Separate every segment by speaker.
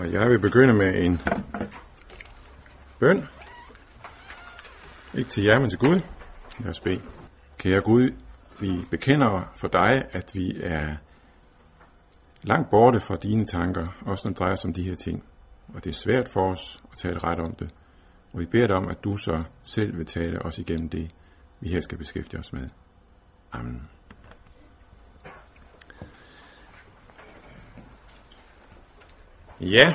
Speaker 1: Og jeg vil begynde med en bøn. Ikke til jer, men til Gud. Lad os bede. Kære Gud, vi bekender for dig, at vi er langt borte fra dine tanker, også når det drejer sig om de her ting. Og det er svært for os at tale ret om det. Og vi beder dig om, at du så selv vil tale os igennem det, vi her skal beskæftige os med. Amen. Ja,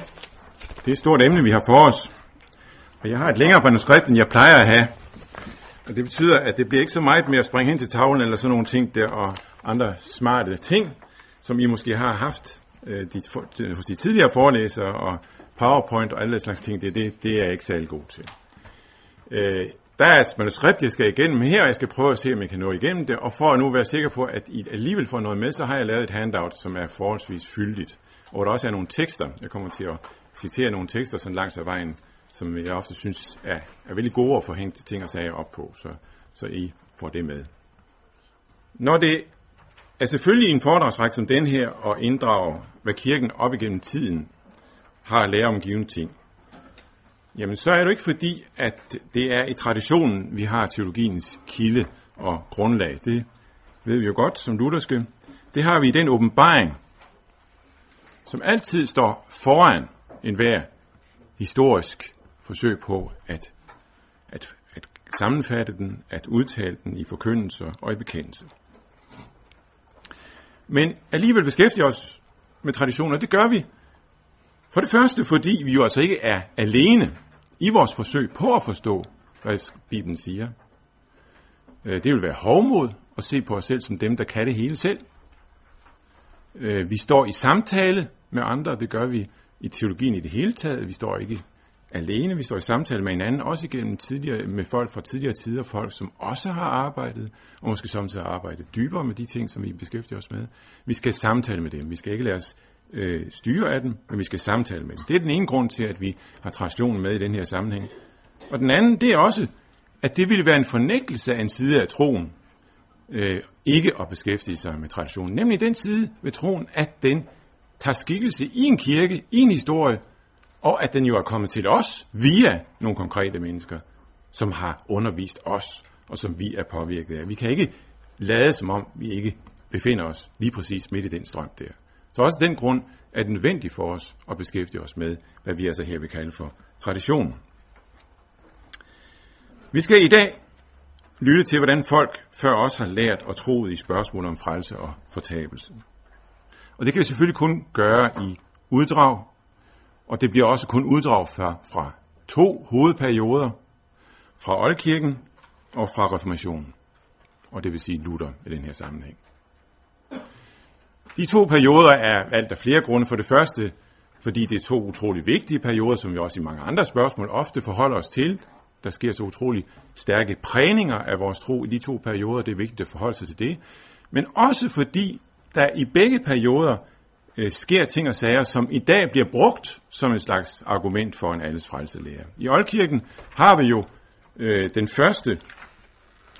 Speaker 1: det er et stort emne, vi har for os. Og jeg har et længere manuskript, end jeg plejer at have. Og det betyder, at det bliver ikke så meget med at springe hen til tavlen eller sådan nogle ting der, og andre smarte ting, som I måske har haft øh, de, for, hos de tidligere forelæsere, og PowerPoint og alle slags ting, det, det, det er jeg ikke særlig god til. Øh, der er et manuskript, jeg skal igennem her, og jeg skal prøve at se, om jeg kan nå igennem det, og for at nu være sikker på, at I alligevel får noget med, så har jeg lavet et handout, som er forholdsvis fyldigt, hvor der også er nogle tekster. Jeg kommer til at citere nogle tekster sådan langs af vejen, som jeg ofte synes er, er virkelig gode at få hængt ting og sager op på, så, så I får det med. Når det er selvfølgelig en foredragsrække som den her at inddrage, hvad kirken op igennem tiden har at lære om givende ting, jamen så er det jo ikke fordi, at det er i traditionen, vi har teologiens kilde og grundlag. Det ved vi jo godt som lutherske. Det har vi i den åbenbaring, som altid står foran enhver historisk forsøg på at, at, at sammenfatte den, at udtale den i forkyndelse og i bekendelse. Men alligevel beskæftiger os med traditioner, det gør vi. For det første, fordi vi jo altså ikke er alene i vores forsøg på at forstå, hvad Bibelen siger. Øh, det vil være hovmod at se på os selv som dem, der kan det hele selv. Øh, vi står i samtale med andre, det gør vi i teologien i det hele taget. Vi står ikke alene, vi står i samtale med hinanden, også igennem tidligere, med folk fra tidligere tider, folk som også har arbejdet, og måske samtidig har arbejdet dybere med de ting, som vi beskæftiger os med. Vi skal samtale med dem. Vi skal ikke lade os øh, styre af dem, men vi skal samtale med dem. Det er den ene grund til, at vi har traditionen med i den her sammenhæng. Og den anden, det er også, at det ville være en fornægtelse af en side af troen, øh, ikke at beskæftige sig med traditionen. Nemlig den side ved troen, at den tager skikkelse i en kirke, i en historie, og at den jo er kommet til os via nogle konkrete mennesker, som har undervist os, og som vi er påvirket af. Vi kan ikke lade som om, vi ikke befinder os lige præcis midt i den strøm der. Så også den grund er det nødvendigt for os at beskæftige os med, hvad vi altså her vil kalde for tradition. Vi skal i dag lytte til, hvordan folk før os har lært og troet i spørgsmål om frelse og fortabelse. Og det kan vi selvfølgelig kun gøre i uddrag, og det bliver også kun uddrag fra, fra to hovedperioder, fra oldkirken og fra reformationen, og det vil sige Luther i den her sammenhæng. De to perioder er valgt af flere grunde. For det første, fordi det er to utrolig vigtige perioder, som vi også i mange andre spørgsmål ofte forholder os til. Der sker så utrolig stærke prægninger af vores tro i de to perioder. Det er vigtigt at forholde sig til det. Men også fordi der i begge perioder øh, sker ting og sager, som i dag bliver brugt som et slags argument for en alles frelselære. I Oldkirken har vi jo øh, den første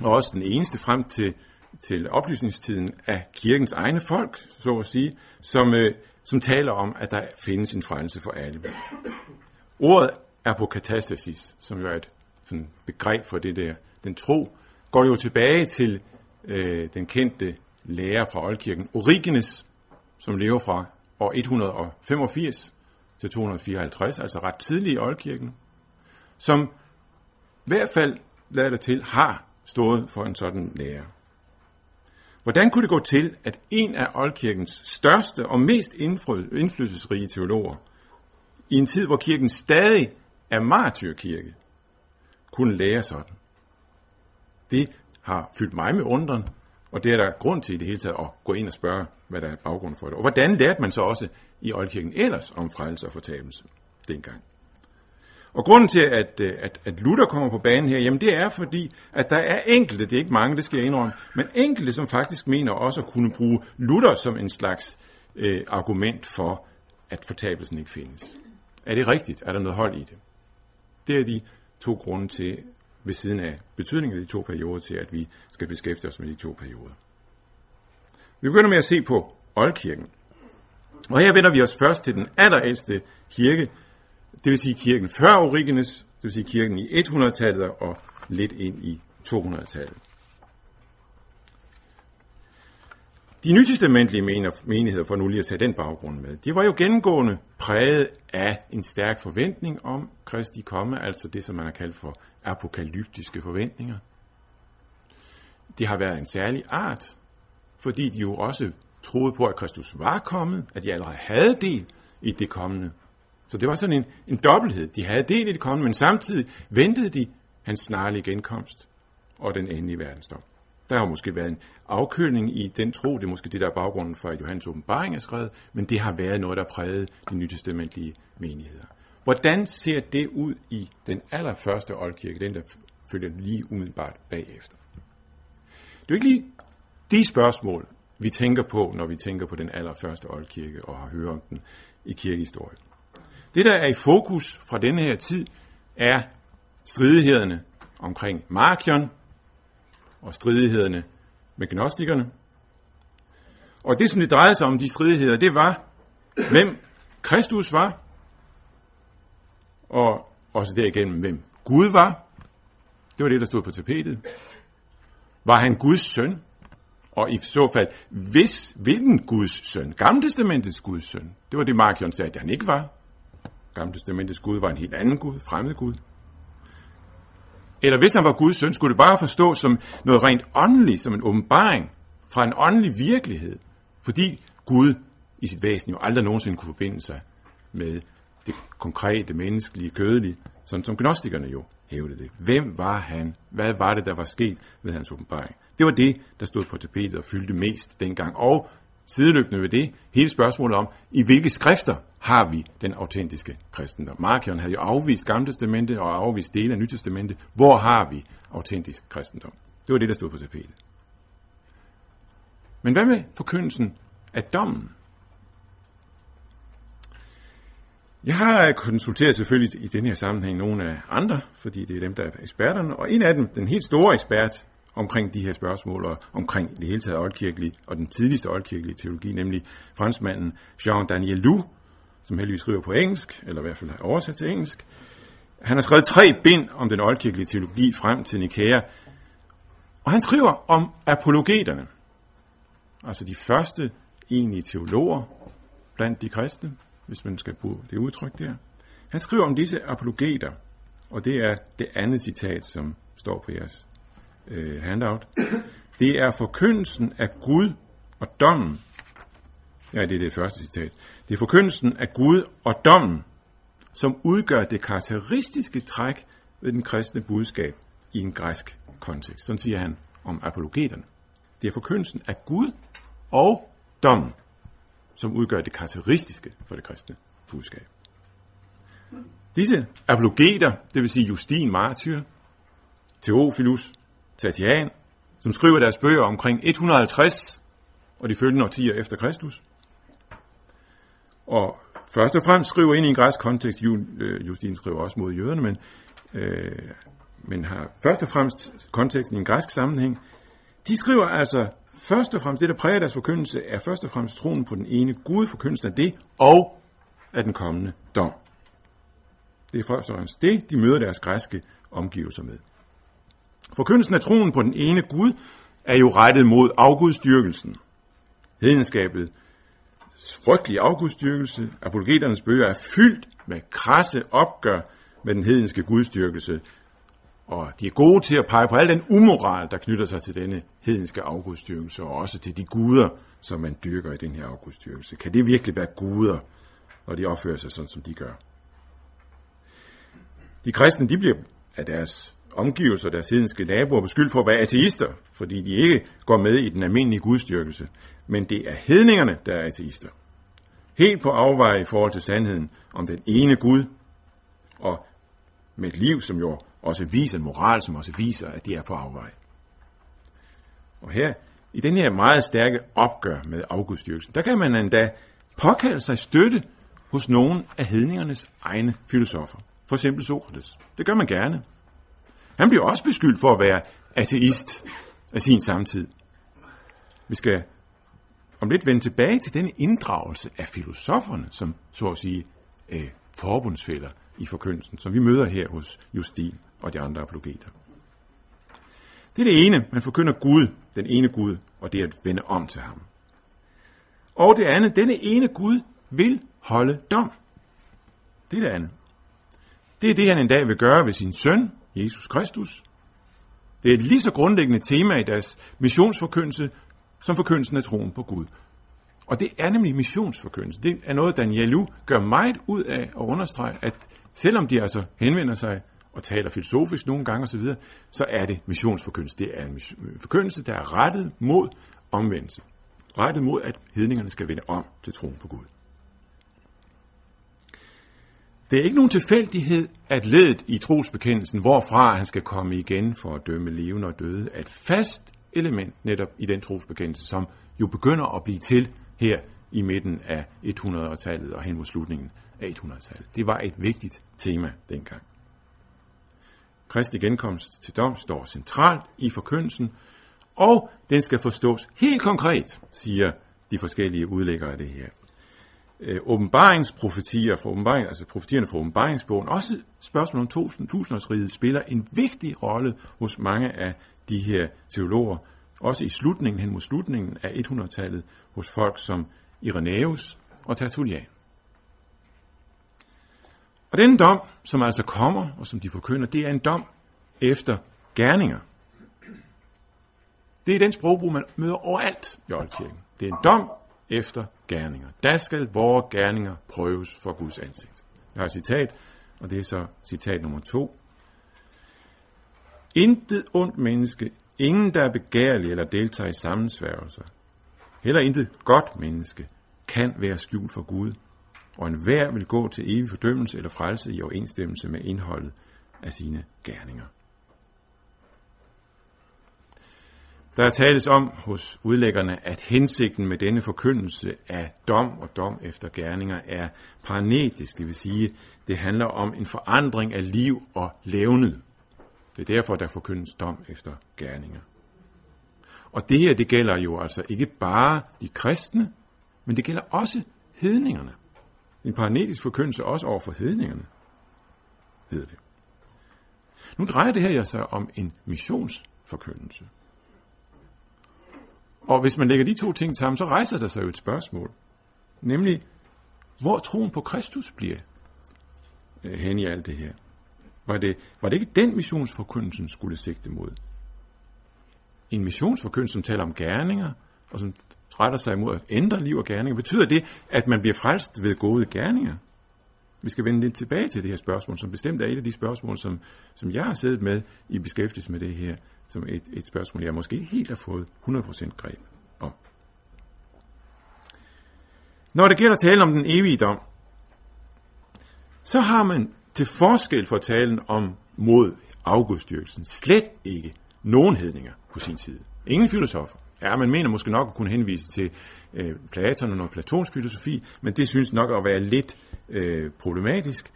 Speaker 1: og også den eneste frem til til oplysningstiden af kirkens egne folk, så at sige, som, øh, som taler om, at der findes en frelse for alle. Ordet er på katastasis, som jo er et sådan begreb for det der. Den tro går jo tilbage til øh, den kendte lærer fra Oldkirken, Origenes, som lever fra år 185 til 254, altså ret tidligt i Oldkirken, som i hvert fald, lader det til, har stået for en sådan lære. Hvordan kunne det gå til, at en af oldkirkens største og mest indflydelsesrige teologer, i en tid, hvor kirken stadig er martyrkirke, kunne lære sådan? Det har fyldt mig med undren, og det er der grund til i det hele taget at gå ind og spørge, hvad der er baggrund for det. Og hvordan lærte man så også i oldkirken ellers om frelse og fortabelse dengang? Og grunden til, at, øh, at, at Luther kommer på banen her, jamen det er fordi, at der er enkelte, det er ikke mange, det skal jeg indrømme, men enkelte, som faktisk mener også at kunne bruge Luther som en slags øh, argument for, at fortabelsen ikke findes. Er det rigtigt? Er der noget hold i det? Det er de to grunde til, ved siden af betydningen af de to perioder, til at vi skal beskæftige os med de to perioder. Vi begynder med at se på oldkirken. Og her vender vi os først til den allerældste kirke, det vil sige kirken før Origenes, det vil sige kirken i 100-tallet og lidt ind i 200-tallet. De nytestamentlige menigheder, for nu lige at tage den baggrund med, de var jo gennemgående præget af en stærk forventning om Kristi komme, altså det, som man har kaldt for apokalyptiske forventninger. Det har været en særlig art, fordi de jo også troede på, at Kristus var kommet, at de allerede havde del i det kommende. Så det var sådan en, en dobbelthed. De havde del i det kommende, men samtidig ventede de hans snarlige genkomst og den endelige verdensdom. Der har måske været en afkøling i den tro, det er måske det, der er baggrunden for, at Johannes åbenbaring er skrevet, men det har været noget, der prægede de nytestamentlige menigheder. Hvordan ser det ud i den allerførste oldkirke, den der følger lige umiddelbart bagefter? Det er jo ikke lige de spørgsmål, vi tænker på, når vi tænker på den allerførste oldkirke og har hørt om den i kirkehistorien. Det, der er i fokus fra denne her tid, er stridighederne omkring Markion og stridighederne med gnostikerne. Og det, som det drejede sig om, de stridigheder, det var, hvem Kristus var, og også derigennem, hvem Gud var. Det var det, der stod på tapetet. Var han Guds søn? Og i så fald, hvis, hvilken Guds søn? Gammeltestamentets Guds søn. Det var det, Markion sagde, at han ikke var. Gammeltestamentets Gud var en helt anden Gud, fremmed Gud. Eller hvis han var Guds søn, skulle det bare forstå som noget rent åndeligt, som en åbenbaring fra en åndelig virkelighed. Fordi Gud i sit væsen jo aldrig nogensinde kunne forbinde sig med det konkrete, menneskelige, kødelige, sådan som gnostikerne jo hævdede det. Hvem var han? Hvad var det, der var sket ved hans åbenbaring? Det var det, der stod på tapetet og fyldte mest dengang. Og sideløbende ved det, hele spørgsmålet om, i hvilke skrifter har vi den autentiske kristendom. Markion havde jo afvist Gamle Testamente og afvist dele af Nytestamentet. Hvor har vi autentisk kristendom? Det var det, der stod på tapetet. Men hvad med forkyndelsen af dommen? Jeg har konsulteret selvfølgelig i den her sammenhæng nogle af andre, fordi det er dem, der er eksperterne, og en af dem, den helt store ekspert omkring de her spørgsmål, og omkring det hele taget oldkirkelige, og den tidligste oldkirkelige teologi, nemlig franskmanden Jean-Daniel Lou, som heldigvis skriver på engelsk, eller i hvert fald har oversat til engelsk. Han har skrevet tre bind om den oldkirkelige teologi frem til Nikæa, og han skriver om apologeterne, altså de første egentlige teologer blandt de kristne, hvis man skal bruge det udtryk der. Han skriver om disse apologeter, og det er det andet citat, som står på jeres øh, handout. Det er forkyndelsen af Gud og dommen. Ja, det er det første citat. Det er forkyndelsen af Gud og dommen, som udgør det karakteristiske træk ved den kristne budskab i en græsk kontekst. Sådan siger han om apologeterne. Det er forkyndelsen af Gud og dommen, som udgør det karakteristiske for det kristne budskab. Disse apologeter, det vil sige Justin Martyr, Theophilus, Tatian, som skriver deres bøger omkring 150 og de følgende årtier efter Kristus. Og først og fremmest skriver ind i en græsk kontekst, øh, Justin skriver også mod jøderne, men, øh, men har først og fremmest konteksten i en græsk sammenhæng. De skriver altså først og fremmest, det der præger deres forkyndelse, er først og fremmest troen på den ene Gud, forkyndelsen af det, og af den kommende dom. Det er først og fremmest det, de møder deres græske omgivelser med. Forkyndelsen af troen på den ene Gud er jo rettet mod afgudstyrkelsen. Hedenskabet frygtelige afgudstyrkelse, apologeternes bøger er fyldt med krasse opgør med den hedenske gudstyrkelse, og de er gode til at pege på al den umoral, der knytter sig til denne hedenske afgudstyrkelse, og også til de guder, som man dyrker i den her afgudstyrkelse. Kan det virkelig være guder, når de opfører sig sådan, som de gør? De kristne, de bliver af deres omgivelser, deres hedenske naboer, beskyldt for at være ateister, fordi de ikke går med i den almindelige gudstyrkelse. Men det er hedningerne, der er ateister. Helt på afveje i forhold til sandheden om den ene Gud, og med et liv, som jo også viser en moral, som også viser, at de er på afveje. Og her, i den her meget stærke opgør med afgudstyrkelsen, der kan man endda påkalde sig støtte hos nogle af hedningernes egne filosofer. For eksempel Sokrates. Det gør man gerne. Han bliver også beskyldt for at være ateist af sin samtid. Vi skal om lidt vende tilbage til denne inddragelse af filosoferne, som så at sige øh, forbundsfælder i forkyndelsen, som vi møder her hos Justin og de andre apologeter. Det er det ene, man forkynder Gud, den ene Gud, og det er at vende om til ham. Og det andet, denne ene Gud vil holde dom. Det er det andet. Det er det, han en dag vil gøre ved sin søn, Jesus Kristus. Det er et lige så grundlæggende tema i deres missionsforkyndelse, som forkyndelsen af troen på Gud. Og det er nemlig missionsforkyndelse. Det er noget, Daniel Lu gør meget ud af at understrege, at selvom de altså henvender sig og taler filosofisk nogle gange osv., så er det missionsforkyndelse. Det er en forkyndelse, der er rettet mod omvendelse. Rettet mod, at hedningerne skal vende om til troen på Gud. Det er ikke nogen tilfældighed, at ledet i trosbekendelsen, hvorfra han skal komme igen for at dømme levende og døde, er et fast element netop i den trosbekendelse, som jo begynder at blive til her i midten af 100-tallet og hen mod slutningen af 100-tallet. Det var et vigtigt tema dengang. Kristi genkomst til dom står centralt i forkyndelsen, og den skal forstås helt konkret, siger de forskellige udlæggere af det her. Øh, åbenbaringsprofetier fra åbenbaring, altså profetierne fra åbenbaringsbogen, også spørgsmålet om tusindårsriget, spiller en vigtig rolle hos mange af de her teologer, også i slutningen, hen mod slutningen af 100-tallet, hos folk som Irenaeus og Tertullian. Og den dom, som altså kommer, og som de forkynder, det er en dom efter gerninger. Det er den sprogbrug, man møder overalt i Oldkirken. Det er en dom efter gerninger. Der skal vores gerninger prøves for Guds ansigt. Jeg har et citat, og det er så citat nummer to. Intet ondt menneske, ingen der er begærlig eller deltager i sammensværgelser, heller intet godt menneske, kan være skjult for Gud, og enhver vil gå til evig fordømmelse eller frelse i overensstemmelse med indholdet af sine gerninger. Der tales om hos udlæggerne, at hensigten med denne forkyndelse af dom og dom efter gerninger er paranetisk, det vil sige, det handler om en forandring af liv og levnet. Det er derfor, der forkyndes dom efter gerninger. Og det her, det gælder jo altså ikke bare de kristne, men det gælder også hedningerne. En paranetisk forkyndelse også over for hedningerne, hedder det. Nu drejer det her sig om en missionsforkyndelse. Og hvis man lægger de to ting sammen, så rejser der sig jo et spørgsmål. Nemlig, hvor troen på Kristus bliver øh, hen i alt det her. Var det, var det ikke den missionsforkyndelsen skulle sigte mod? En missionsforkyndelse, som taler om gerninger, og som retter sig imod at ændre liv og gerninger, betyder det, at man bliver frelst ved gode gerninger? Vi skal vende lidt tilbage til det her spørgsmål, som bestemt er et af de spørgsmål, som, som jeg har siddet med i beskæftigelse med det her, som et, et spørgsmål, jeg måske ikke helt har fået 100% greb om. Når det gælder tale om den evige dom, så har man til forskel for talen om mod afgudstyrkelsen slet ikke nogen hedninger på sin side. Ingen filosofer. Ja, man mener måske nok at kunne henvise til øh, Platon og Platons filosofi, men det synes nok at være lidt øh, problematisk.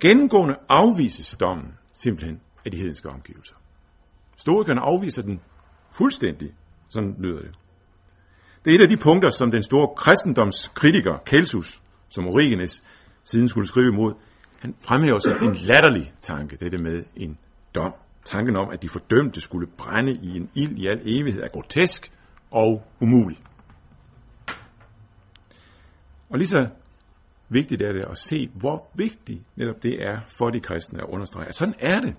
Speaker 1: Gennemgående afvises dommen simpelthen af de hedenske omgivelser. Stoikerne afviser den fuldstændig, sådan lyder det. Det er et af de punkter, som den store kristendomskritiker Celsus, som Origenes siden skulle skrive imod, han fremhæver sig en latterlig tanke, dette med en dom. Tanken om, at de fordømte skulle brænde i en ild i al evighed, er grotesk og umulig. Og lige så vigtigt er det at se, hvor vigtigt netop det er for de kristne at understrege. At sådan er det.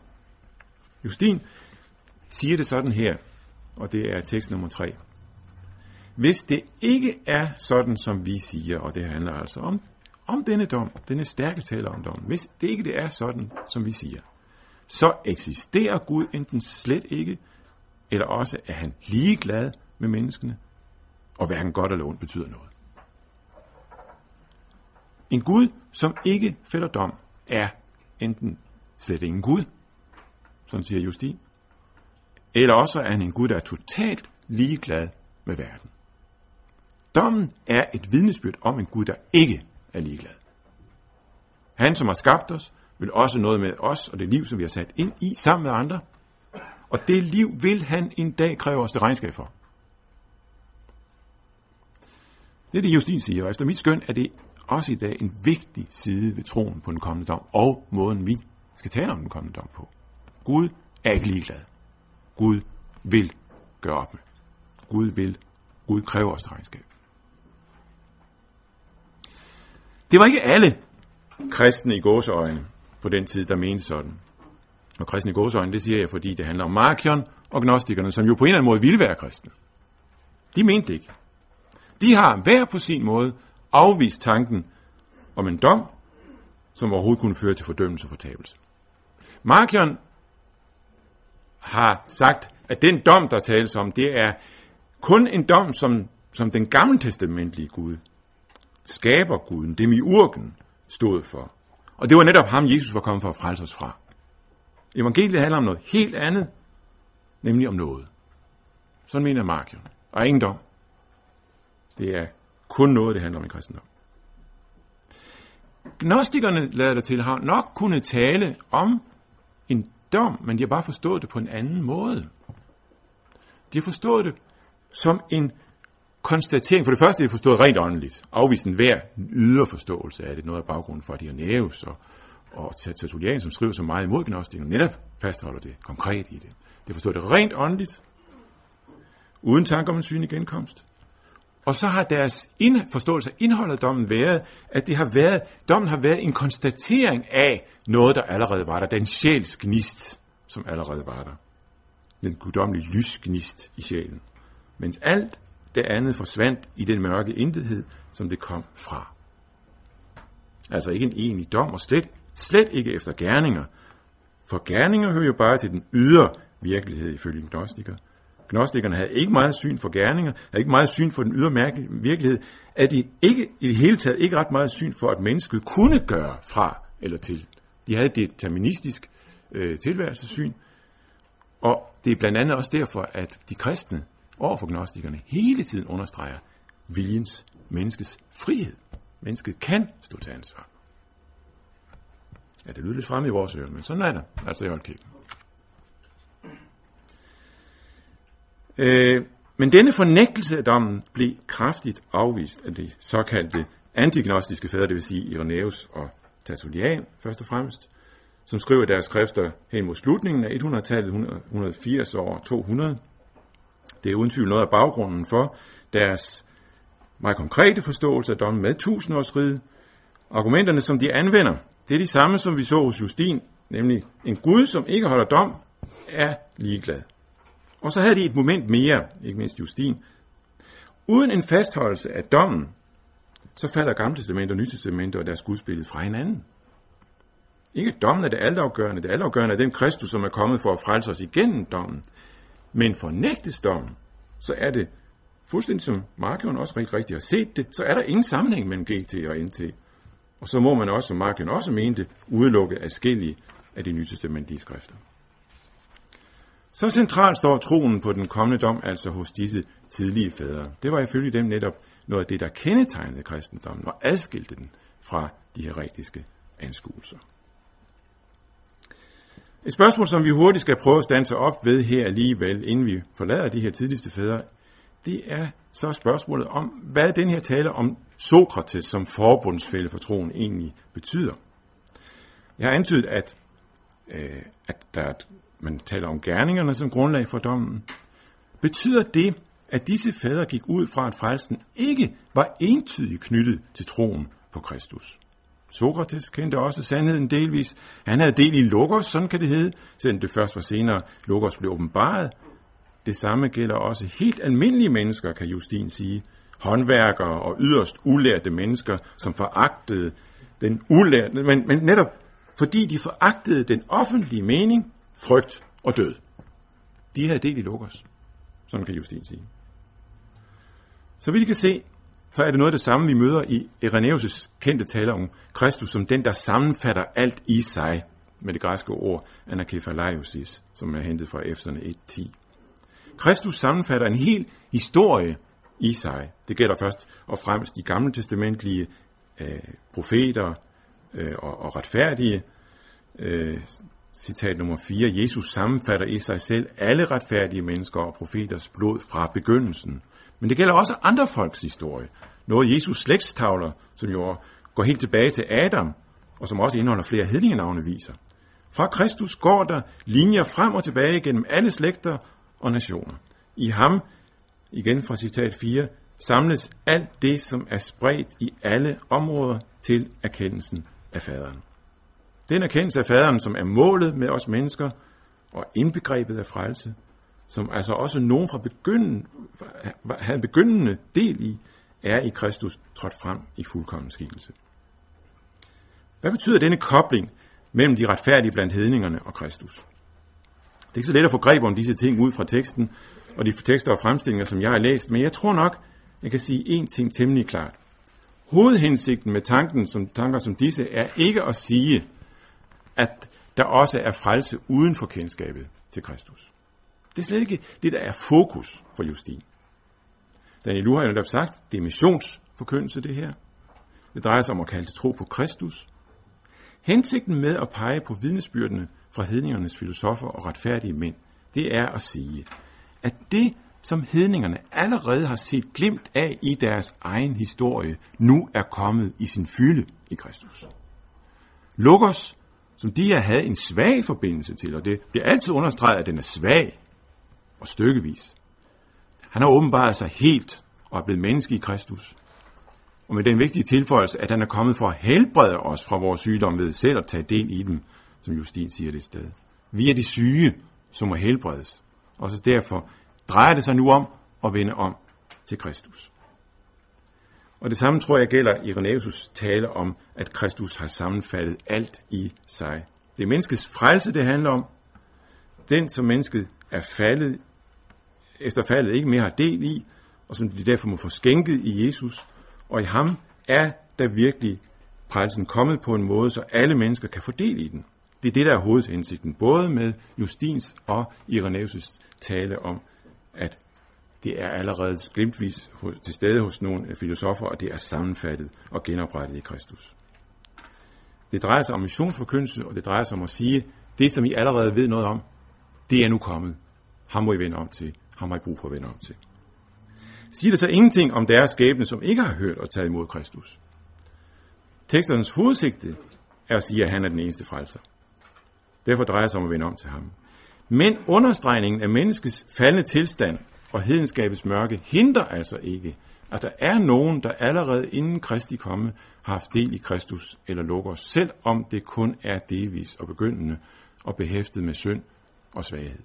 Speaker 1: Justin siger det sådan her, og det er tekst nummer 3. Hvis det ikke er sådan, som vi siger, og det handler altså om, om denne dom, denne stærke taler om dom, hvis det ikke det er sådan, som vi siger, så eksisterer Gud enten slet ikke, eller også er han ligeglad med menneskene, og hverken godt eller ondt betyder noget. En Gud, som ikke fælder dom, er enten slet ingen Gud, som siger Justin, eller også er han en Gud, der er totalt ligeglad med verden. Dommen er et vidnesbyrd om en Gud, der ikke er ligeglad. Han, som har skabt os, vil også noget med os og det liv, som vi har sat ind i sammen med andre. Og det liv vil han en dag kræve os det regnskab for. Det er det, Justin siger, og efter mit skøn er det også i dag en vigtig side ved troen på den kommende dom, og måden vi skal tale om den kommende dom på. Gud er ikke ligeglad. Gud vil gøre op med. Gud vil. Gud kræver os regnskab. Det var ikke alle kristne i gåseøjne på den tid, der mente sådan. Og kristne i gåseøjne, det siger jeg, fordi det handler om Markion og gnostikerne, som jo på en eller anden måde ville være kristne. De mente det ikke. De har hver på sin måde afvist tanken om en dom, som overhovedet kunne føre til fordømmelse og fortabelse. Markion har sagt, at den dom, der tales om, det er kun en dom, som, som den gamle testamentlige Gud, skaber Guden, demiurgen, stod for. Og det var netop ham, Jesus var kommet for at frelse os fra. Evangeliet handler om noget helt andet, nemlig om noget. Sådan mener Markion. Og ingen dom. Det er kun noget, det handler om i kristendom. Gnostikerne lader det til, har nok kunne tale om en dom, men de har bare forstået det på en anden måde. De har forstået det som en konstatering. For det første er det forstået rent åndeligt. Afvist en hver ydre forståelse af det. Noget af baggrunden for Dionæus og, og Tertullian, som skriver så meget imod gnostikken, netop fastholder det konkret i det. Det forstået det rent åndeligt, uden tanke om en synlig genkomst. Og så har deres ind, forståelse af indholdet af dommen været, at det har været, dommen har været en konstatering af noget, der allerede var der. Den sjælsgnist, som allerede var der. Den guddommelige lysgnist i sjælen. Mens alt det andet forsvandt i den mørke intethed, som det kom fra. Altså ikke en enig dom, og slet, slet ikke efter gerninger. For gerninger hører jo bare til den ydre virkelighed ifølge gnostikere. Gnostikerne havde ikke meget syn for gerninger, havde ikke meget syn for den ydre virkelighed, at de ikke i det hele taget ikke ret meget syn for, at mennesket kunne gøre fra eller til. De havde et deterministisk øh, tilværelsessyn, og det er blandt andet også derfor, at de kristne over for gnostikerne hele tiden understreger viljens, menneskets frihed. Mennesket kan stå til ansvar. Ja, det lyder lidt fremme i vores ører, men sådan er det, altså i oldkirken. Øh, men denne fornægtelse af dommen blev kraftigt afvist af de såkaldte antignostiske fædre, det vil sige Irenaeus og Tertullian først og fremmest, som skriver deres skrifter hen mod slutningen af 100-tallet, 180 år 200. Det er uden tvivl noget af baggrunden for deres meget konkrete forståelse af dommen med tusindårsriget. Argumenterne, som de anvender, det er de samme, som vi så hos Justin, nemlig en Gud, som ikke holder dom, er ligeglad. Og så havde de et moment mere, ikke mindst Justin. Uden en fastholdelse af dommen, så falder Gamle Testament og Nye Testament og deres gudsbillede fra hinanden. Ikke dommen er det altafgørende. Det altafgørende er den Kristus, som er kommet for at frelse os igennem dommen. Men for nægtes dommen, så er det fuldstændig som Markion også rigtig rigtigt har set det, så er der ingen sammenhæng mellem GT og NT. Og så må man også, som Markion også mente, udelukke afskillige af de nytestamentlige skrifter. Så centralt står troen på den kommende dom altså hos disse tidlige fædre. Det var ifølge dem netop noget af det, der kendetegnede kristendommen og adskilte den fra de heretiske anskuelser. Et spørgsmål, som vi hurtigt skal prøve at stanse op ved her alligevel, inden vi forlader de her tidligste fædre, det er så spørgsmålet om, hvad den her tale om Sokrates som forbundsfælde for troen egentlig betyder. Jeg har antydet, at, øh, at der man taler om gerningerne som grundlag for dommen, betyder det, at disse fædre gik ud fra, at frelsen ikke var entydigt knyttet til troen på Kristus. Sokrates kendte også sandheden delvis. Han havde del i Logos, sådan kan det hedde, selvom det først var senere, Logos blev åbenbaret. Det samme gælder også helt almindelige mennesker, kan Justin sige. Håndværkere og yderst ulærte mennesker, som foragtede den ulærte, men, men netop fordi de foragtede den offentlige mening, frygt og død. De havde del i Logos. Sådan kan Justin sige. Så vi kan se, så er det noget af det samme, vi møder i Irenaeus' kendte tale om Kristus som den, der sammenfatter alt i sig, med det græske ord anakephalaiousis, som er hentet fra Efeserne 1.10. Kristus sammenfatter en hel historie i sig. Det gælder først og fremmest de gamle testamentlige øh, profeter øh, og, og retfærdige øh, citat nummer 4, Jesus sammenfatter i sig selv alle retfærdige mennesker og profeters blod fra begyndelsen. Men det gælder også andre folks historie. Noget Jesus slægtstavler, som jo går helt tilbage til Adam, og som også indeholder flere hedningenavne, viser. Fra Kristus går der linjer frem og tilbage gennem alle slægter og nationer. I ham, igen fra citat 4, samles alt det, som er spredt i alle områder til erkendelsen af faderen. Den erkendelse af faderen, som er målet med os mennesker og indbegrebet af frelse, som altså også nogen fra begyndelsen havde begyndende del i, er i Kristus trådt frem i fuldkommen skikkelse. Hvad betyder denne kobling mellem de retfærdige blandt hedningerne og Kristus? Det er ikke så let at få greb om disse ting ud fra teksten og de tekster og fremstillinger, som jeg har læst, men jeg tror nok, jeg kan sige én ting temmelig klart. Hovedhensigten med tanken, som, tanker som disse er ikke at sige, at der også er frelse uden for kendskabet til Kristus. Det er slet ikke det, der er fokus for Justin. Daniel Lu har jo netop sagt, det er missionsforkyndelse det her. Det drejer sig om at kalde til tro på Kristus. Hensigten med at pege på vidnesbyrdene fra hedningernes filosofer og retfærdige mænd, det er at sige, at det, som hedningerne allerede har set glimt af i deres egen historie, nu er kommet i sin fylde i Kristus. Lukas som de her havde en svag forbindelse til, og det bliver altid understreget, at den er svag og stykkevis. Han har åbenbaret sig helt og er blevet menneske i Kristus. Og med den vigtige tilføjelse, at han er kommet for at helbrede os fra vores sygdom ved selv at tage del i dem, som Justin siger det sted. Vi er de syge, som må helbredes. Og så derfor drejer det sig nu om at vende om til Kristus. Og det samme tror jeg gælder i tale om, at Kristus har sammenfattet alt i sig. Det er menneskets frelse, det handler om. Den, som mennesket er faldet, efter faldet ikke mere har del i, og som de derfor må få skænket i Jesus. Og i ham er der virkelig frelsen kommet på en måde, så alle mennesker kan få del i den. Det er det, der er hovedindsigten, både med Justins og Irenaeus' tale om, at det er allerede glimtvis til stede hos nogle filosofer, og det er sammenfattet og genoprettet i Kristus. Det drejer sig om missionsforkyndelse, og det drejer sig om at sige, det som I allerede ved noget om, det er nu kommet. Ham må I vende om til. Ham har I brug for at vende om til. Siger det så ingenting om deres skæbne, som ikke har hørt og taget imod Kristus? Teksternes hovedsigte er at sige, at han er den eneste frelser. Derfor drejer det sig om at vende om til ham. Men understregningen af menneskets faldende tilstand fra hedenskabets mørke hindrer altså ikke, at der er nogen, der allerede inden Kristi komme har haft del i Kristus eller lukker selv om det kun er delvis og begyndende og behæftet med synd og svaghed.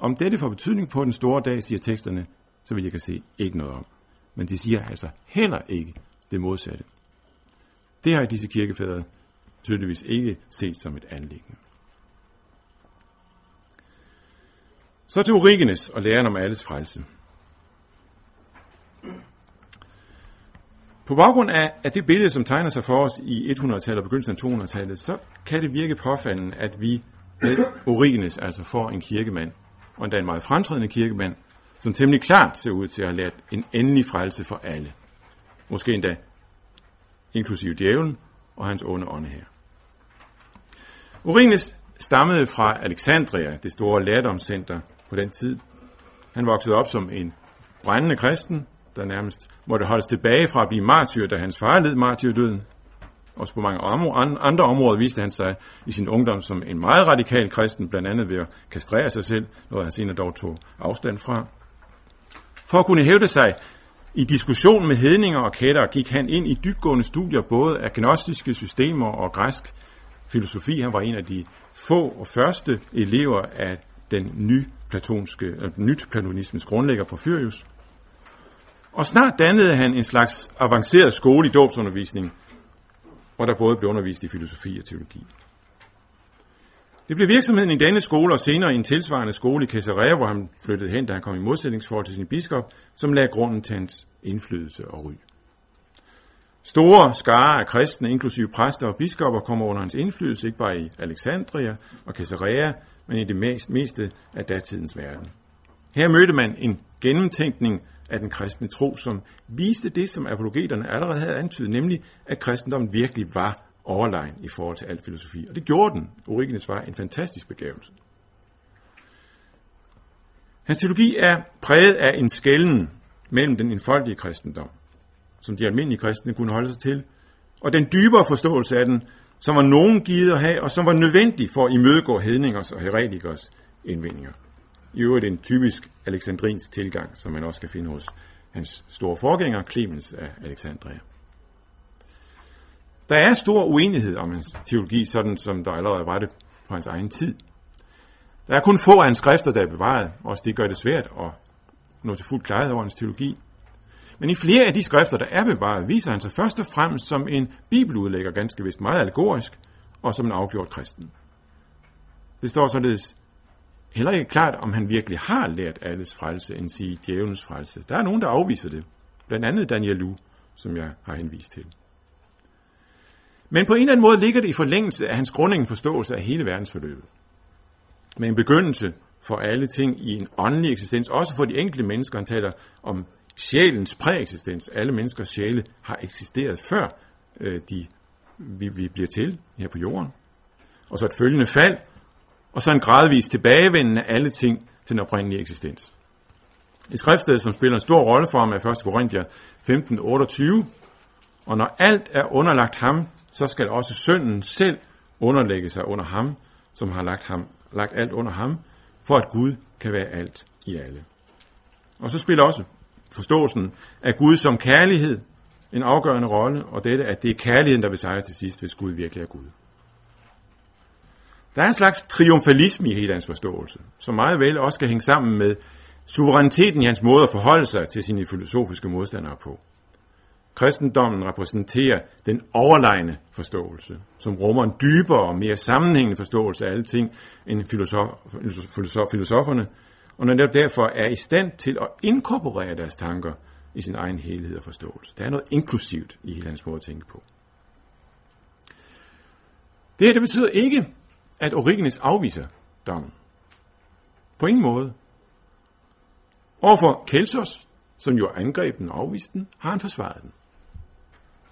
Speaker 1: Om dette får betydning på den store dag, siger teksterne, så vil jeg kan se ikke noget om. Men de siger altså heller ikke det modsatte. Det har disse kirkefædre tydeligvis ikke set som et anlæggende. Så til Origenes og læren om alles frelse. På baggrund af, af det billede, som tegner sig for os i 100-tallet og begyndelsen af 200-tallet, så kan det virke påfaldende, at vi med Origenes altså får en kirkemand, og endda en meget fremtrædende kirkemand, som temmelig klart ser ud til at have lært en endelig frelse for alle. Måske endda inklusive djævlen og hans onde ånde her. Origenes stammede fra Alexandria, det store lærdomscenter på den tid. Han voksede op som en brændende kristen, der nærmest måtte holdes tilbage fra at blive martyr, da hans far led martyrdøden. Også på mange andre områder viste han sig i sin ungdom som en meget radikal kristen, blandt andet ved at kastrere sig selv, noget han senere dog tog afstand fra. For at kunne hævde sig i diskussion med hedninger og kætter gik han ind i dybgående studier både af gnostiske systemer og græsk filosofi. Han var en af de få og første elever af den nye platonske, øh, nyt platonismens grundlægger Porfyrius. Og snart dannede han en slags avanceret skole i dåbsundervisning, hvor der både blev undervist i filosofi og teologi. Det blev virksomheden i denne skole og senere i en tilsvarende skole i Caesarea, hvor han flyttede hen, da han kom i modsætningsforhold til sin biskop, som lagde grunden til hans indflydelse og ry. Store skare af kristne, inklusive præster og biskopper, kommer under hans indflydelse, ikke bare i Alexandria og Caesarea, men i det mest, meste af datidens verden. Her mødte man en gennemtænkning af den kristne tro, som viste det, som apologeterne allerede havde antydet, nemlig at kristendommen virkelig var overlegen i forhold til al filosofi. Og det gjorde den. Origenes var en fantastisk begævelse. Hans teologi er præget af en skælden mellem den enfoldige kristendom, som de almindelige kristne kunne holde sig til, og den dybere forståelse af den, som var nogen givet at have, og som var nødvendig for at imødegå hedningers og heretikers indvendinger. I øvrigt en typisk alexandrinsk tilgang, som man også kan finde hos hans store forgænger, Clemens af Alexandria. Der er stor uenighed om hans teologi, sådan som der allerede var det på hans egen tid. Der er kun få af hans skrifter, der er bevaret, også det gør det svært at nå til fuld klarhed over hans teologi. Men i flere af de skrifter, der er bevaret, viser han sig først og fremmest som en bibeludlægger, ganske vist meget allegorisk, og som en afgjort kristen. Det står således heller ikke klart, om han virkelig har lært alles frelse, end sige djævelens frelse. Der er nogen, der afviser det. Blandt andet Daniel Lu, som jeg har henvist til. Men på en eller anden måde ligger det i forlængelse af hans grundlæggende forståelse af hele verdensforløbet. Med en begyndelse for alle ting i en åndelig eksistens, også for de enkelte mennesker. Han taler om sjælens præeksistens. Alle menneskers sjæle har eksisteret før øh, de, vi, vi bliver til her på jorden. Og så et følgende fald, og så en gradvis tilbagevenden af alle ting til den oprindelige eksistens. Et skriftsted, som spiller en stor rolle for ham, er 1. Korinther 15:28. Og når alt er underlagt ham, så skal også synden selv underlægge sig under ham, som har lagt, ham, lagt alt under ham, for at Gud kan være alt i alle. Og så spiller også forståelsen af Gud som kærlighed en afgørende rolle, og dette, at det er kærligheden, der vil sejre til sidst, hvis Gud virkelig er Gud. Der er en slags triumfalisme i hele hans forståelse, som meget vel også skal hænge sammen med suveræniteten i hans måde at forholde sig til sine filosofiske modstandere på. Kristendommen repræsenterer den overlegne forståelse, som rummer en dybere og mere sammenhængende forståelse af alle ting end filosof, filosof, filosoferne, og når netop derfor er i stand til at inkorporere deres tanker i sin egen helhed og forståelse. Der er noget inklusivt i hele hans måde at tænke på. Det her det betyder ikke, at Origenes afviser dommen. På ingen måde. Overfor Kelsos, som jo angreb den og afviste den, har han forsvaret den.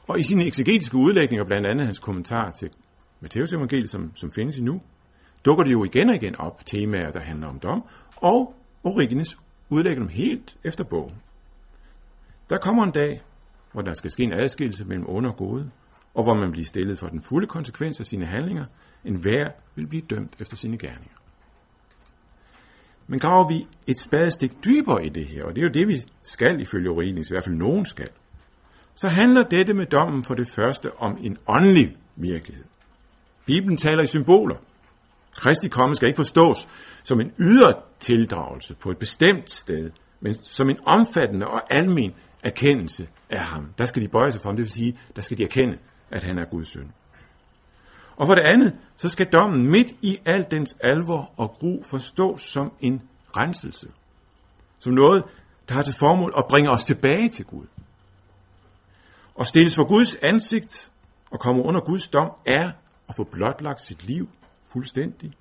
Speaker 1: Og i sine eksegetiske udlægninger, blandt andet hans kommentar til Matteus evangeliet, som, som findes endnu, dukker det jo igen og igen op temaer, der handler om dom, og Origenes udlægger dem helt efter bogen. Der kommer en dag, hvor der skal ske en adskillelse mellem onde og gode, og hvor man bliver stillet for den fulde konsekvens af sine handlinger, en hver vil blive dømt efter sine gerninger. Men graver vi et spadestik dybere i det her, og det er jo det, vi skal ifølge Origenes, i hvert fald nogen skal, så handler dette med dommen for det første om en åndelig virkelighed. Bibelen taler i symboler. Kristi komme skal ikke forstås som en ydre tildragelse på et bestemt sted, men som en omfattende og almen erkendelse af ham. Der skal de bøje sig for ham, det vil sige, der skal de erkende, at han er Guds søn. Og for det andet, så skal dommen midt i al dens alvor og gru forstås som en renselse. Som noget, der har til formål at bringe os tilbage til Gud. Og stilles for Guds ansigt og komme under Guds dom er at få blotlagt sit liv fuldstændig.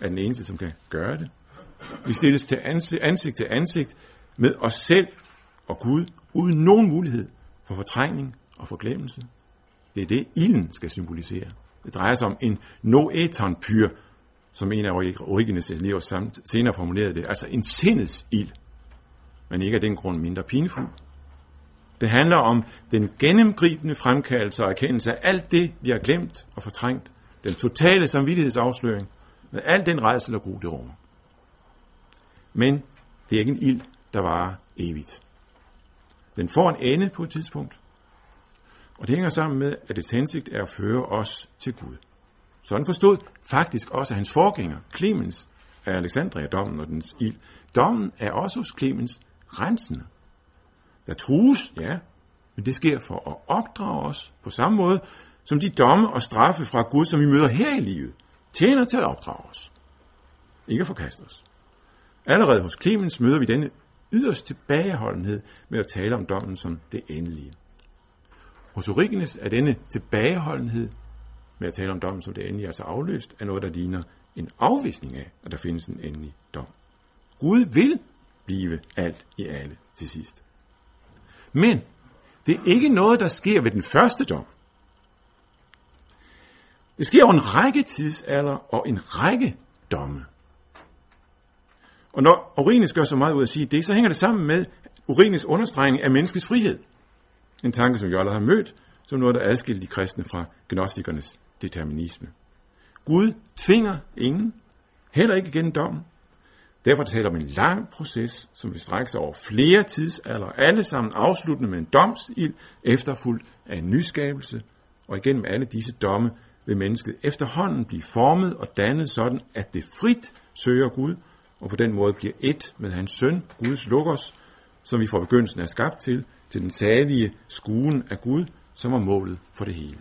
Speaker 1: Er den eneste, som kan gøre det. Vi stilles til ansigt, ansigt til ansigt med os selv og Gud, uden nogen mulighed for fortrængning og forglemmelse. Det er det, ilden skal symbolisere. Det drejer sig om en noeton pyr, som en af Origenes elever samt senere formulerede det, altså en sindets ild, men ikke af den grund mindre pinefuld. Det handler om den gennemgribende fremkaldelse og erkendelse af alt det, vi har glemt og fortrængt. Den totale samvittighedsafsløring med al den rejsel og gru, det rummer. Men det er ikke en ild, der varer evigt. Den får en ende på et tidspunkt, og det hænger sammen med, at dets hensigt er at føre os til Gud. Sådan forstod faktisk også hans forgænger, Clemens af Alexandria, dommen og dens ild. Dommen er også hos Clemens rensende. Der trues, ja, men det sker for at opdrage os på samme måde, som de domme og straffe fra Gud, som vi møder her i livet, tjener til at opdrage os. Ikke at forkaste os. Allerede hos Clemens møder vi denne yderst tilbageholdenhed med at tale om dommen som det endelige. Hos Origenes er denne tilbageholdenhed med at tale om dommen som det endelige altså afløst af noget, der ligner en afvisning af, at der findes en endelig dom. Gud vil blive alt i alle til sidst. Men det er ikke noget, der sker ved den første dom. Det sker over en række tidsalder og en række domme. Og når Origenes gør så meget ud af at sige det, så hænger det sammen med Origenes understregning af menneskets frihed. En tanke, som vi allerede har mødt, som noget, der adskiller de kristne fra gnostikernes determinisme. Gud tvinger ingen, heller ikke gennem dommen. Derfor taler om en lang proces, som vil strække sig over flere tidsalder, alle sammen afsluttende med en domsild, efterfulgt af en nyskabelse, og igennem alle disse domme vil mennesket efterhånden blive formet og dannet sådan, at det frit søger Gud, og på den måde bliver et med hans søn, Guds lukkers, som vi fra begyndelsen er skabt til, til den salige skuen af Gud, som er målet for det hele.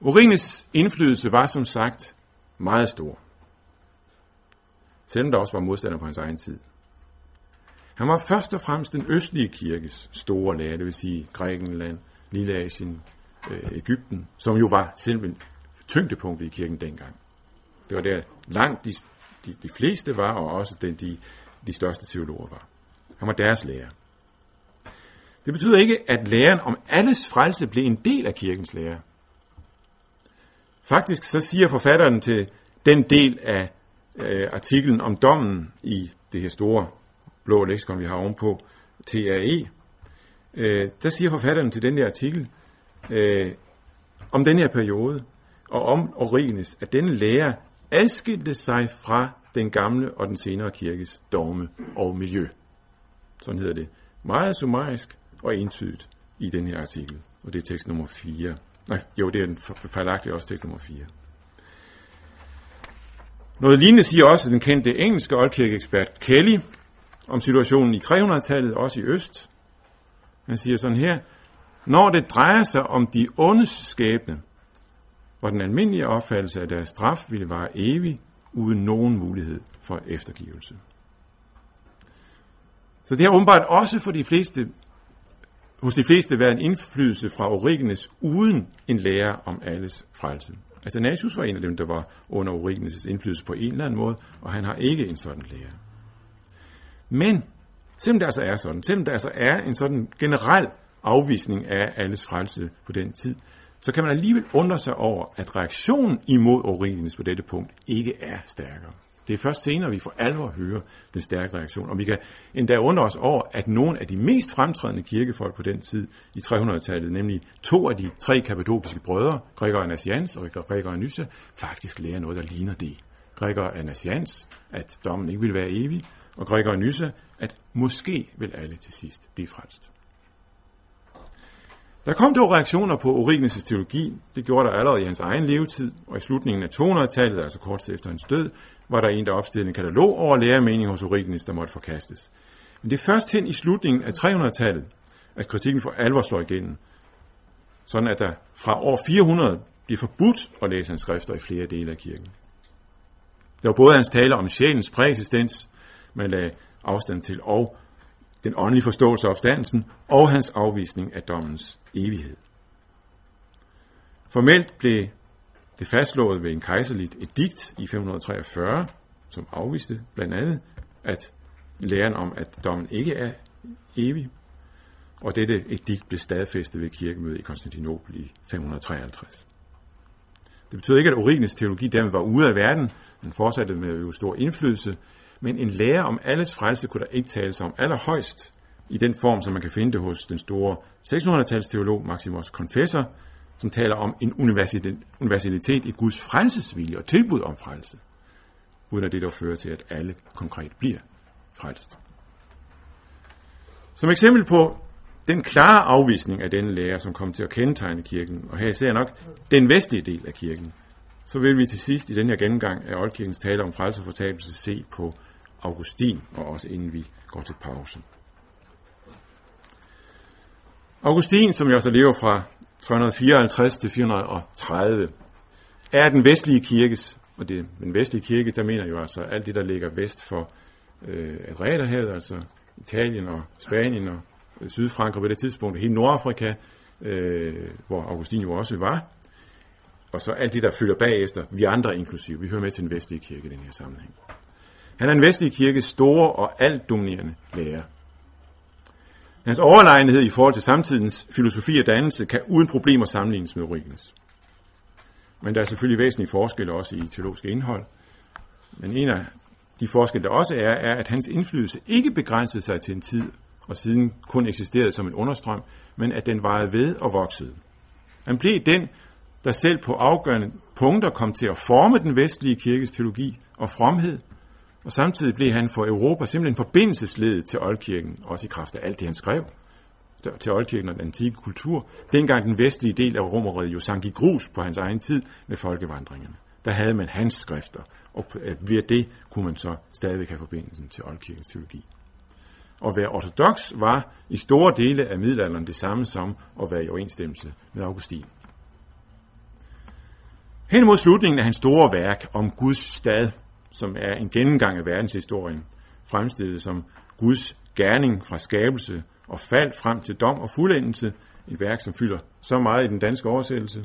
Speaker 1: Orines indflydelse var som sagt meget stor, selvom der også var modstander på hans egen tid. Han var først og fremmest den østlige kirkes store lærer, det vil sige Grækenland, Lilleasien, øh, Ægypten, som jo var simpelthen tyngdepunktet i kirken dengang. Det var der langt de, de, de fleste var, og også den, de, de største teologer var. Han var deres lærer. Det betyder ikke, at læren om alles frelse blev en del af kirkens lære. Faktisk så siger forfatteren til den del af øh, artiklen om dommen i det her store blå leksikon, vi har ovenpå, TRE, øh, der siger forfatteren til den der artikel øh, om den her periode, og om Origenes, at denne lære adskilte sig fra den gamle og den senere kirkes dogme og miljø. Sådan hedder det. Meget summarisk og entydigt i den her artikel. Og det er tekst nummer 4. Nej, jo, det er den fejlagtige også tekst nummer 4. Noget lignende siger også den kendte engelske oldkirkeekspert Kelly om situationen i 300-tallet, også i Øst. Han siger sådan her, når det drejer sig om de ondes skæbne, hvor den almindelige opfattelse af deres straf ville være evig, uden nogen mulighed for eftergivelse. Så det har åbenbart også for de fleste, hos de fleste været en indflydelse fra Origenes uden en lære om alles frelse. Altså Nasius var en af dem, der var under Origenes' indflydelse på en eller anden måde, og han har ikke en sådan lære. Men, selvom det altså er sådan, selvom der altså er en sådan generel afvisning af alles frelse på den tid, så kan man alligevel undre sig over, at reaktionen imod Aurelius på dette punkt ikke er stærkere. Det er først senere, vi for alvor hører den stærke reaktion. Og vi kan endda undre os over, at nogle af de mest fremtrædende kirkefolk på den tid i 300-tallet, nemlig to af de tre kapadokiske brødre, Gregor og Anasians og Gregor Nysse, faktisk lærer noget, der ligner det. Gregor Anasians, at dommen ikke vil være evig, og Gregor Nysse, at måske vil alle til sidst blive frelst. Der kom dog reaktioner på Origenes' teologi. Det gjorde der allerede i hans egen levetid, og i slutningen af 200-tallet, altså kort tid efter hans død, var der en, der opstillede en katalog over læremening hos Origenes, der måtte forkastes. Men det er først hen i slutningen af 300-tallet, at kritikken for alvor slår igennem. Sådan at der fra år 400 bliver forbudt at læse hans skrifter i flere dele af kirken. Der var både hans tale om sjælens præexistens, man lagde afstand til, og den åndelige forståelse af opstandelsen og hans afvisning af dommens evighed. Formelt blev det fastslået ved en kejserligt edikt i 543, som afviste blandt andet, at læren om, at dommen ikke er evig, og dette edikt blev stadfæstet ved kirkemødet i Konstantinopel i 553. Det betyder ikke, at Origenes teologi dermed var ude af verden. Den fortsatte med jo stor indflydelse, men en lære om alles frelse kunne der ikke tales om allerhøjst i den form, som man kan finde det hos den store 600-tals teolog Maximus Confessor, som taler om en universalitet i Guds frelsesvilje og tilbud om frelse, uden at det dog fører til, at alle konkret bliver frelst. Som eksempel på den klare afvisning af denne lære, som kom til at kendetegne kirken, og her ser nok den vestlige del af kirken, så vil vi til sidst i den her gennemgang af oldkirkens tale om frelse og fortabelse se på Augustin, og også inden vi går til pausen. Augustin, som jo så lever fra 354 til 430, er den vestlige kirkes, og det, den vestlige kirke, der mener jo altså alt det, der ligger vest for øh, Adriaterhavet, altså Italien og Spanien og øh, Sydfrankrig på det tidspunkt, hele Nordafrika, øh, hvor Augustin jo også var, og så alt det, der følger bagefter, vi andre inklusive, vi hører med til den vestlige kirke i den her sammenhæng. Han er en vestlig kirkes store og altdominerende lærer. Hans overlegenhed i forhold til samtidens filosofi og dannelse kan uden problemer sammenlignes med Origenes. Men der er selvfølgelig væsentlige forskelle også i teologisk indhold. Men en af de forskelle, der også er, er, at hans indflydelse ikke begrænsede sig til en tid, og siden kun eksisterede som en understrøm, men at den varede ved og voksede. Han blev den, der selv på afgørende punkter kom til at forme den vestlige kirkes teologi og fromhed, og samtidig blev han for Europa simpelthen forbindelsesled til oldkirken, også i kraft af alt det, han skrev til oldkirken og den antikke kultur, dengang den vestlige del af romeriet jo sank i grus på hans egen tid med folkevandringerne. Der havde man hans skrifter, og ved det kunne man så stadigvæk have forbindelsen til oldkirkens teologi. At være ortodox var i store dele af middelalderen det samme som at være i overensstemmelse med Augustin. Hen mod slutningen af hans store værk om Guds stad, som er en gennemgang af verdenshistorien, fremstillet som Guds gerning fra skabelse og fald frem til dom og fuldendelse, et værk, som fylder så meget i den danske oversættelse,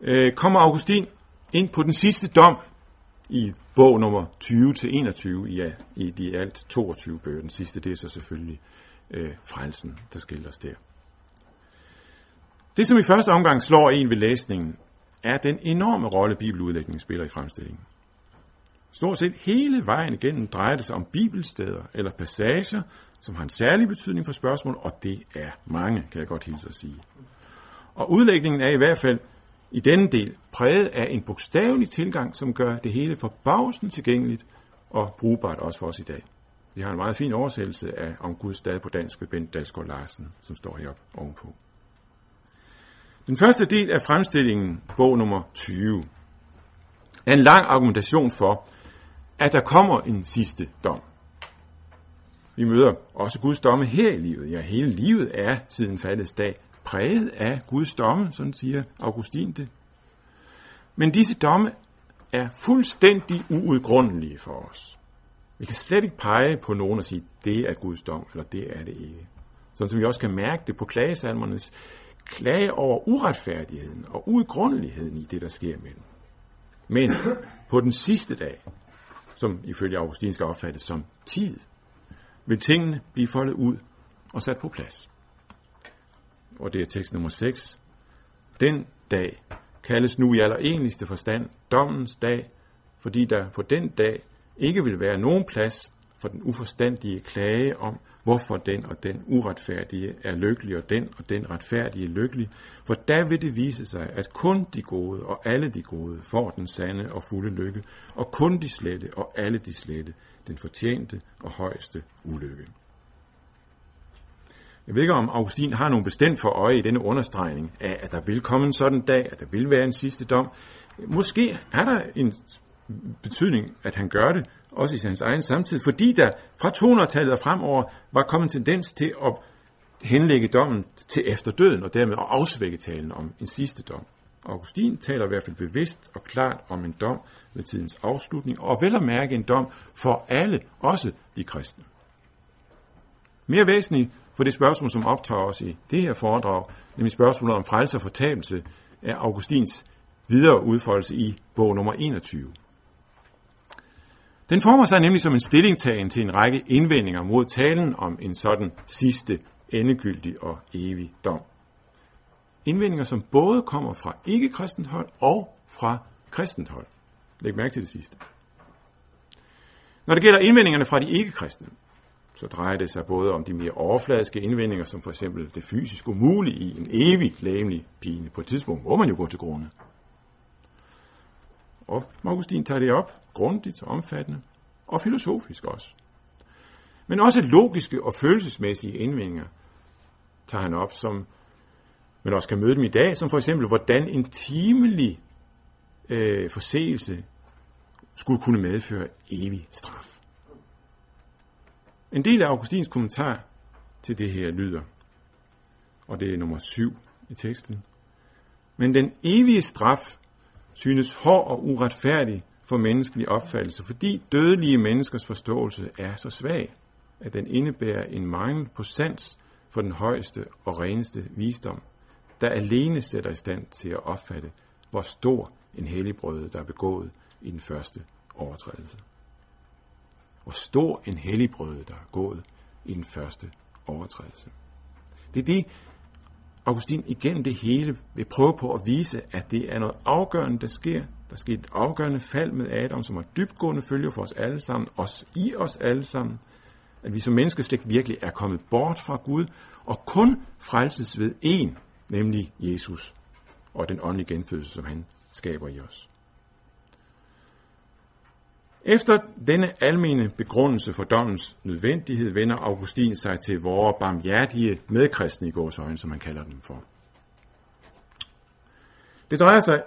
Speaker 1: øh, kommer Augustin ind på den sidste dom i bog nummer 20-21 i, i de alt 22 bøger. Den sidste, det er så selvfølgelig øh, frelsen, der skildres der. Det, som i første omgang slår en ved læsningen, er den enorme rolle, bibeludlægningen spiller i fremstillingen. Stort set hele vejen igennem drejer det sig om bibelsteder eller passager, som har en særlig betydning for spørgsmål, og det er mange, kan jeg godt hilse at sige. Og udlægningen er i hvert fald i denne del præget af en bogstavelig tilgang, som gør det hele forbavsende tilgængeligt og brugbart også for os i dag. Vi har en meget fin oversættelse af Om Guds stad på dansk ved Bent Dalsgaard Larsen, som står heroppe ovenpå. Den første del af fremstillingen, bog nummer 20, er en lang argumentation for, at der kommer en sidste dom. Vi møder også Guds domme her i livet. Ja, hele livet er siden faldets dag præget af Guds domme, sådan siger Augustin det. Men disse domme er fuldstændig uudgrundelige for os. Vi kan slet ikke pege på nogen og sige, det er Guds dom, eller det er det ikke. Sådan som vi også kan mærke det på klagesalmernes klage over uretfærdigheden og uudgrundeligheden i det, der sker med dem. Men på den sidste dag, som ifølge Augustin skal opfattes som tid, vil tingene blive foldet ud og sat på plads. Og det er tekst nummer 6. Den dag kaldes nu i allerenligste forstand dommens dag, fordi der på den dag ikke vil være nogen plads for den uforstandige klage om, hvorfor den og den uretfærdige er lykkelig, og den og den retfærdige lykkelig, for da vil det vise sig, at kun de gode og alle de gode får den sande og fulde lykke, og kun de slette og alle de slette den fortjente og højeste ulykke. Jeg ved ikke, om Augustin har nogen bestemt for øje i denne understregning af, at der vil komme en sådan dag, at der vil være en sidste dom. Måske er der en betydning, at han gør det, også i hans egen samtid, fordi der fra 200-tallet og fremover var kommet en tendens til at henlægge dommen til efter døden, og dermed at afsvække talen om en sidste dom. Augustin taler i hvert fald bevidst og klart om en dom ved tidens afslutning, og vel at mærke en dom for alle, også de kristne. Mere væsentligt for det spørgsmål, som optager os i det her foredrag, nemlig spørgsmålet om frelse og fortabelse, er Augustins videre udfoldelse i bog nummer 21. Den former sig nemlig som en stillingtagen til en række indvendinger mod talen om en sådan sidste, endegyldig og evig dom. Indvendinger, som både kommer fra ikke-kristent hold og fra kristent hold. Læg mærke til det sidste. Når det gælder indvendingerne fra de ikke-kristne, så drejer det sig både om de mere overfladiske indvendinger, som for eksempel det fysisk umulige i en evig lægemlig pine. På et tidspunkt må man jo gå til grunde. Og Augustin tager det op grundigt og omfattende, og filosofisk også. Men også logiske og følelsesmæssige indvendinger tager han op, som man også kan møde dem i dag, som for eksempel, hvordan en timelig øh, forseelse skulle kunne medføre evig straf. En del af Augustins kommentar til det her lyder, og det er nummer syv i teksten. Men den evige straf synes hård og uretfærdig for menneskelig opfattelse, fordi dødelige menneskers forståelse er så svag, at den indebærer en mangel på sans for den højeste og reneste visdom, der alene sætter i stand til at opfatte, hvor stor en helligbrød, der er begået i den første overtrædelse. Hvor stor en helligbrød, der er gået i den første overtrædelse. Det er det, Augustin igen det hele vil prøve på at vise, at det er noget afgørende, der sker, Der sker et afgørende fald med Adam, som har dybgående følger for os alle sammen, os i os alle sammen. At vi som menneskeslægt virkelig er kommet bort fra Gud, og kun frelses ved en, nemlig Jesus, og den åndelige genfødelse, som han skaber i os. Efter denne almene begrundelse for dommens nødvendighed vender Augustin sig til vores barmhjertige medkristne i gåsøjne, som man kalder dem for. Det drejer sig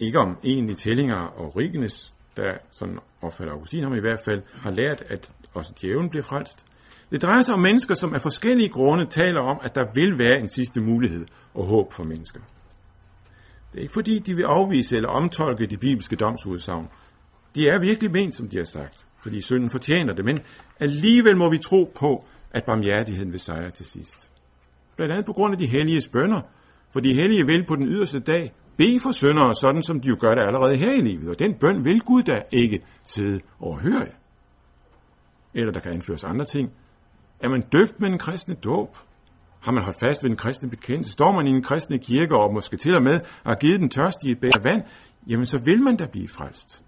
Speaker 1: ikke om egentlig tællinger og Rigenes, der, sådan opfatter Augustin ham i hvert fald, har lært, at også djævlen bliver frelst. Det drejer sig om mennesker, som af forskellige grunde taler om, at der vil være en sidste mulighed og håb for mennesker. Det er ikke fordi, de vil afvise eller omtolke de bibelske domsudsagn, de er virkelig ment, som de har sagt, fordi synden fortjener det, men alligevel må vi tro på, at barmhjertigheden vil sejre til sidst. Blandt andet på grund af de hellige bønder, for de hellige vil på den yderste dag bede for syndere, sådan som de jo gør det allerede her i livet, og den bøn vil Gud da ikke sidde og høre. Eller der kan anføres andre ting. Er man døbt med en kristne dåb? Har man holdt fast ved en kristne bekendelse? Står man i en kristne kirke og måske til og med har givet den tørstige et bære vand? Jamen så vil man da blive frelst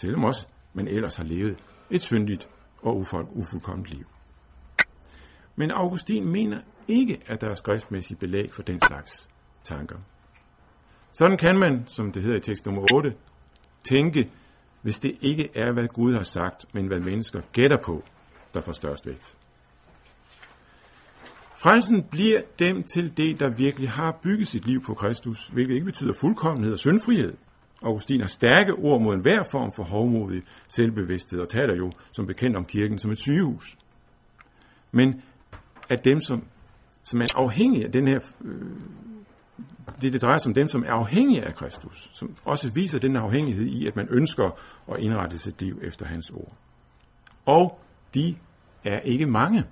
Speaker 1: selvom også man ellers har levet et syndigt og ufuldkomment liv. Men Augustin mener ikke, at der er skriftmæssig belæg for den slags tanker. Sådan kan man, som det hedder i tekst nummer 8, tænke, hvis det ikke er, hvad Gud har sagt, men hvad mennesker gætter på, der får størst vægt. Frelsen bliver dem til det, der virkelig har bygget sit liv på Kristus, hvilket ikke betyder fuldkommenhed og syndfrihed. Augustin har stærke ord mod enhver form for hovmodig selvbevidsthed, og taler jo som bekendt om kirken som et sygehus. Men at dem, som, som er afhængige af den her, øh, det, det drejer sig om dem, som er afhængige af Kristus, som også viser den afhængighed i, at man ønsker at indrette sit liv efter hans ord. Og de er ikke mange.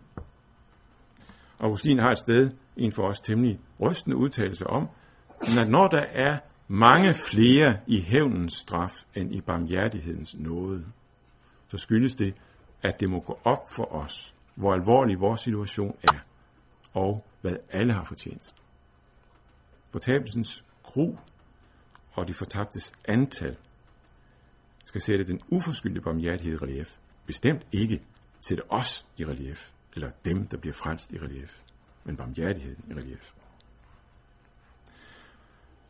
Speaker 1: Augustin har et sted en for os temmelig rystende udtalelse om, at når der er mange flere i hævnens straf end i barmhjertighedens nåde, så skyldes det, at det må gå op for os, hvor alvorlig vores situation er, og hvad alle har fortjent. Fortabelsens gru og de fortabtes antal skal sætte den uforskyldte barmhjertighed i relief. Bestemt ikke sætte os i relief, eller dem, der bliver frelst i relief, men barmhjertigheden i relief.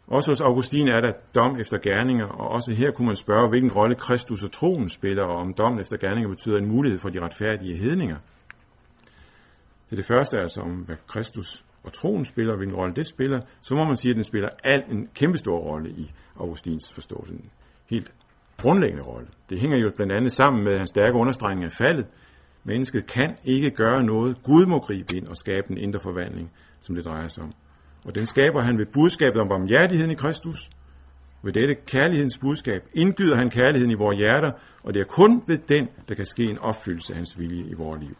Speaker 1: Også hos Augustin er der dom efter gerninger, og også her kunne man spørge, hvilken rolle Kristus og troen spiller, og om dom efter gerninger betyder en mulighed for de retfærdige hedninger. Til det første altså om, hvad Kristus og troen spiller, og hvilken rolle det spiller, så må man sige, at den spiller alt en kæmpestor rolle i Augustins forståelse. En helt grundlæggende rolle. Det hænger jo blandt andet sammen med hans stærke understregning af faldet. Mennesket kan ikke gøre noget. Gud må gribe ind og skabe en indre forvandling, som det drejer sig om. Og den skaber han ved budskabet om barmhjertigheden i Kristus. Ved dette kærlighedens budskab indgyder han kærligheden i vores hjerter, og det er kun ved den, der kan ske en opfyldelse af hans vilje i vores liv.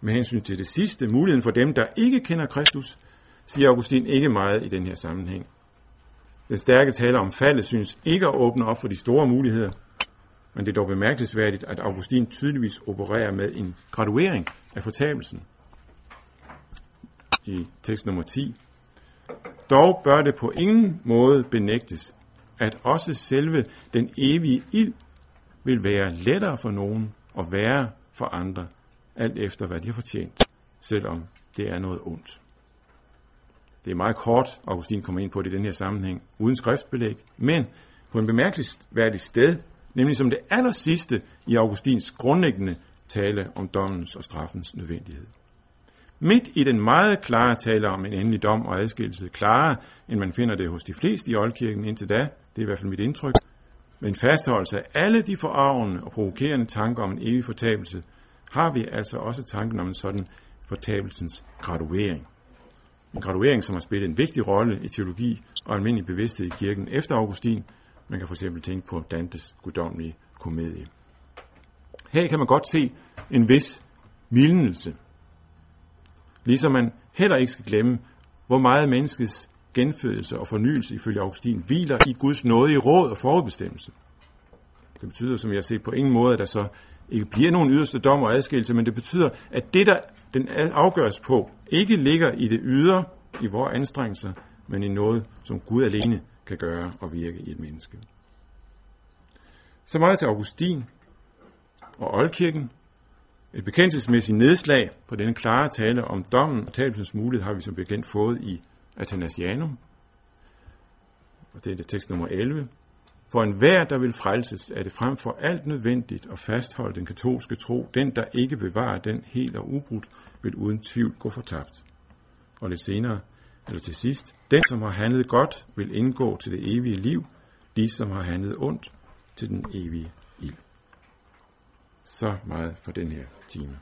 Speaker 1: Med hensyn til det sidste, muligheden for dem, der ikke kender Kristus, siger Augustin ikke meget i den her sammenhæng. Den stærke taler om faldet synes ikke at åbne op for de store muligheder, men det er dog bemærkelsesværdigt, at Augustin tydeligvis opererer med en graduering af fortabelsen i tekst nummer 10. Dog bør det på ingen måde benægtes, at også selve den evige ild vil være lettere for nogen og værre for andre, alt efter hvad de har fortjent, selvom det er noget ondt. Det er meget kort, Augustin kommer ind på det i den her sammenhæng, uden skriftbelæg, men på en bemærkelsesværdig sted, nemlig som det aller sidste i Augustins grundlæggende tale om dommens og straffens nødvendighed. Midt i den meget klare tale om en endelig dom og adskillelse, klarere end man finder det hos de fleste i oldkirken indtil da, det er i hvert fald mit indtryk, men fastholdelse af alle de forarvende og provokerende tanker om en evig fortabelse, har vi altså også tanken om en sådan fortabelsens graduering. En graduering, som har spillet en vigtig rolle i teologi og almindelig bevidsthed i kirken efter Augustin. Man kan for eksempel tænke på Dantes guddommelige komedie. Her kan man godt se en vis mildnelse Ligesom man heller ikke skal glemme, hvor meget menneskets genfødelse og fornyelse ifølge Augustin hviler i Guds nåde i råd og forudbestemmelse. Det betyder, som jeg har set, på ingen måde, at der så ikke bliver nogen yderste dom og adskillelse, men det betyder, at det, der den afgøres på, ikke ligger i det ydre, i vores anstrengelser, men i noget, som Gud alene kan gøre og virke i et menneske. Så meget til Augustin og Oldkirken. Et bekendelsesmæssigt nedslag på denne klare tale om dommen og tabelsens mulighed har vi som bekendt fået i Athanasianum. Og det er det tekst nummer 11. For enhver, der vil frelses, er det frem for alt nødvendigt at fastholde den katolske tro. Den, der ikke bevarer den helt og ubrudt, vil uden tvivl gå fortabt. Og lidt senere, eller til sidst, den, som har handlet godt, vil indgå til det evige liv, de, som har handlet ondt, til den evige. Så meget for den her time.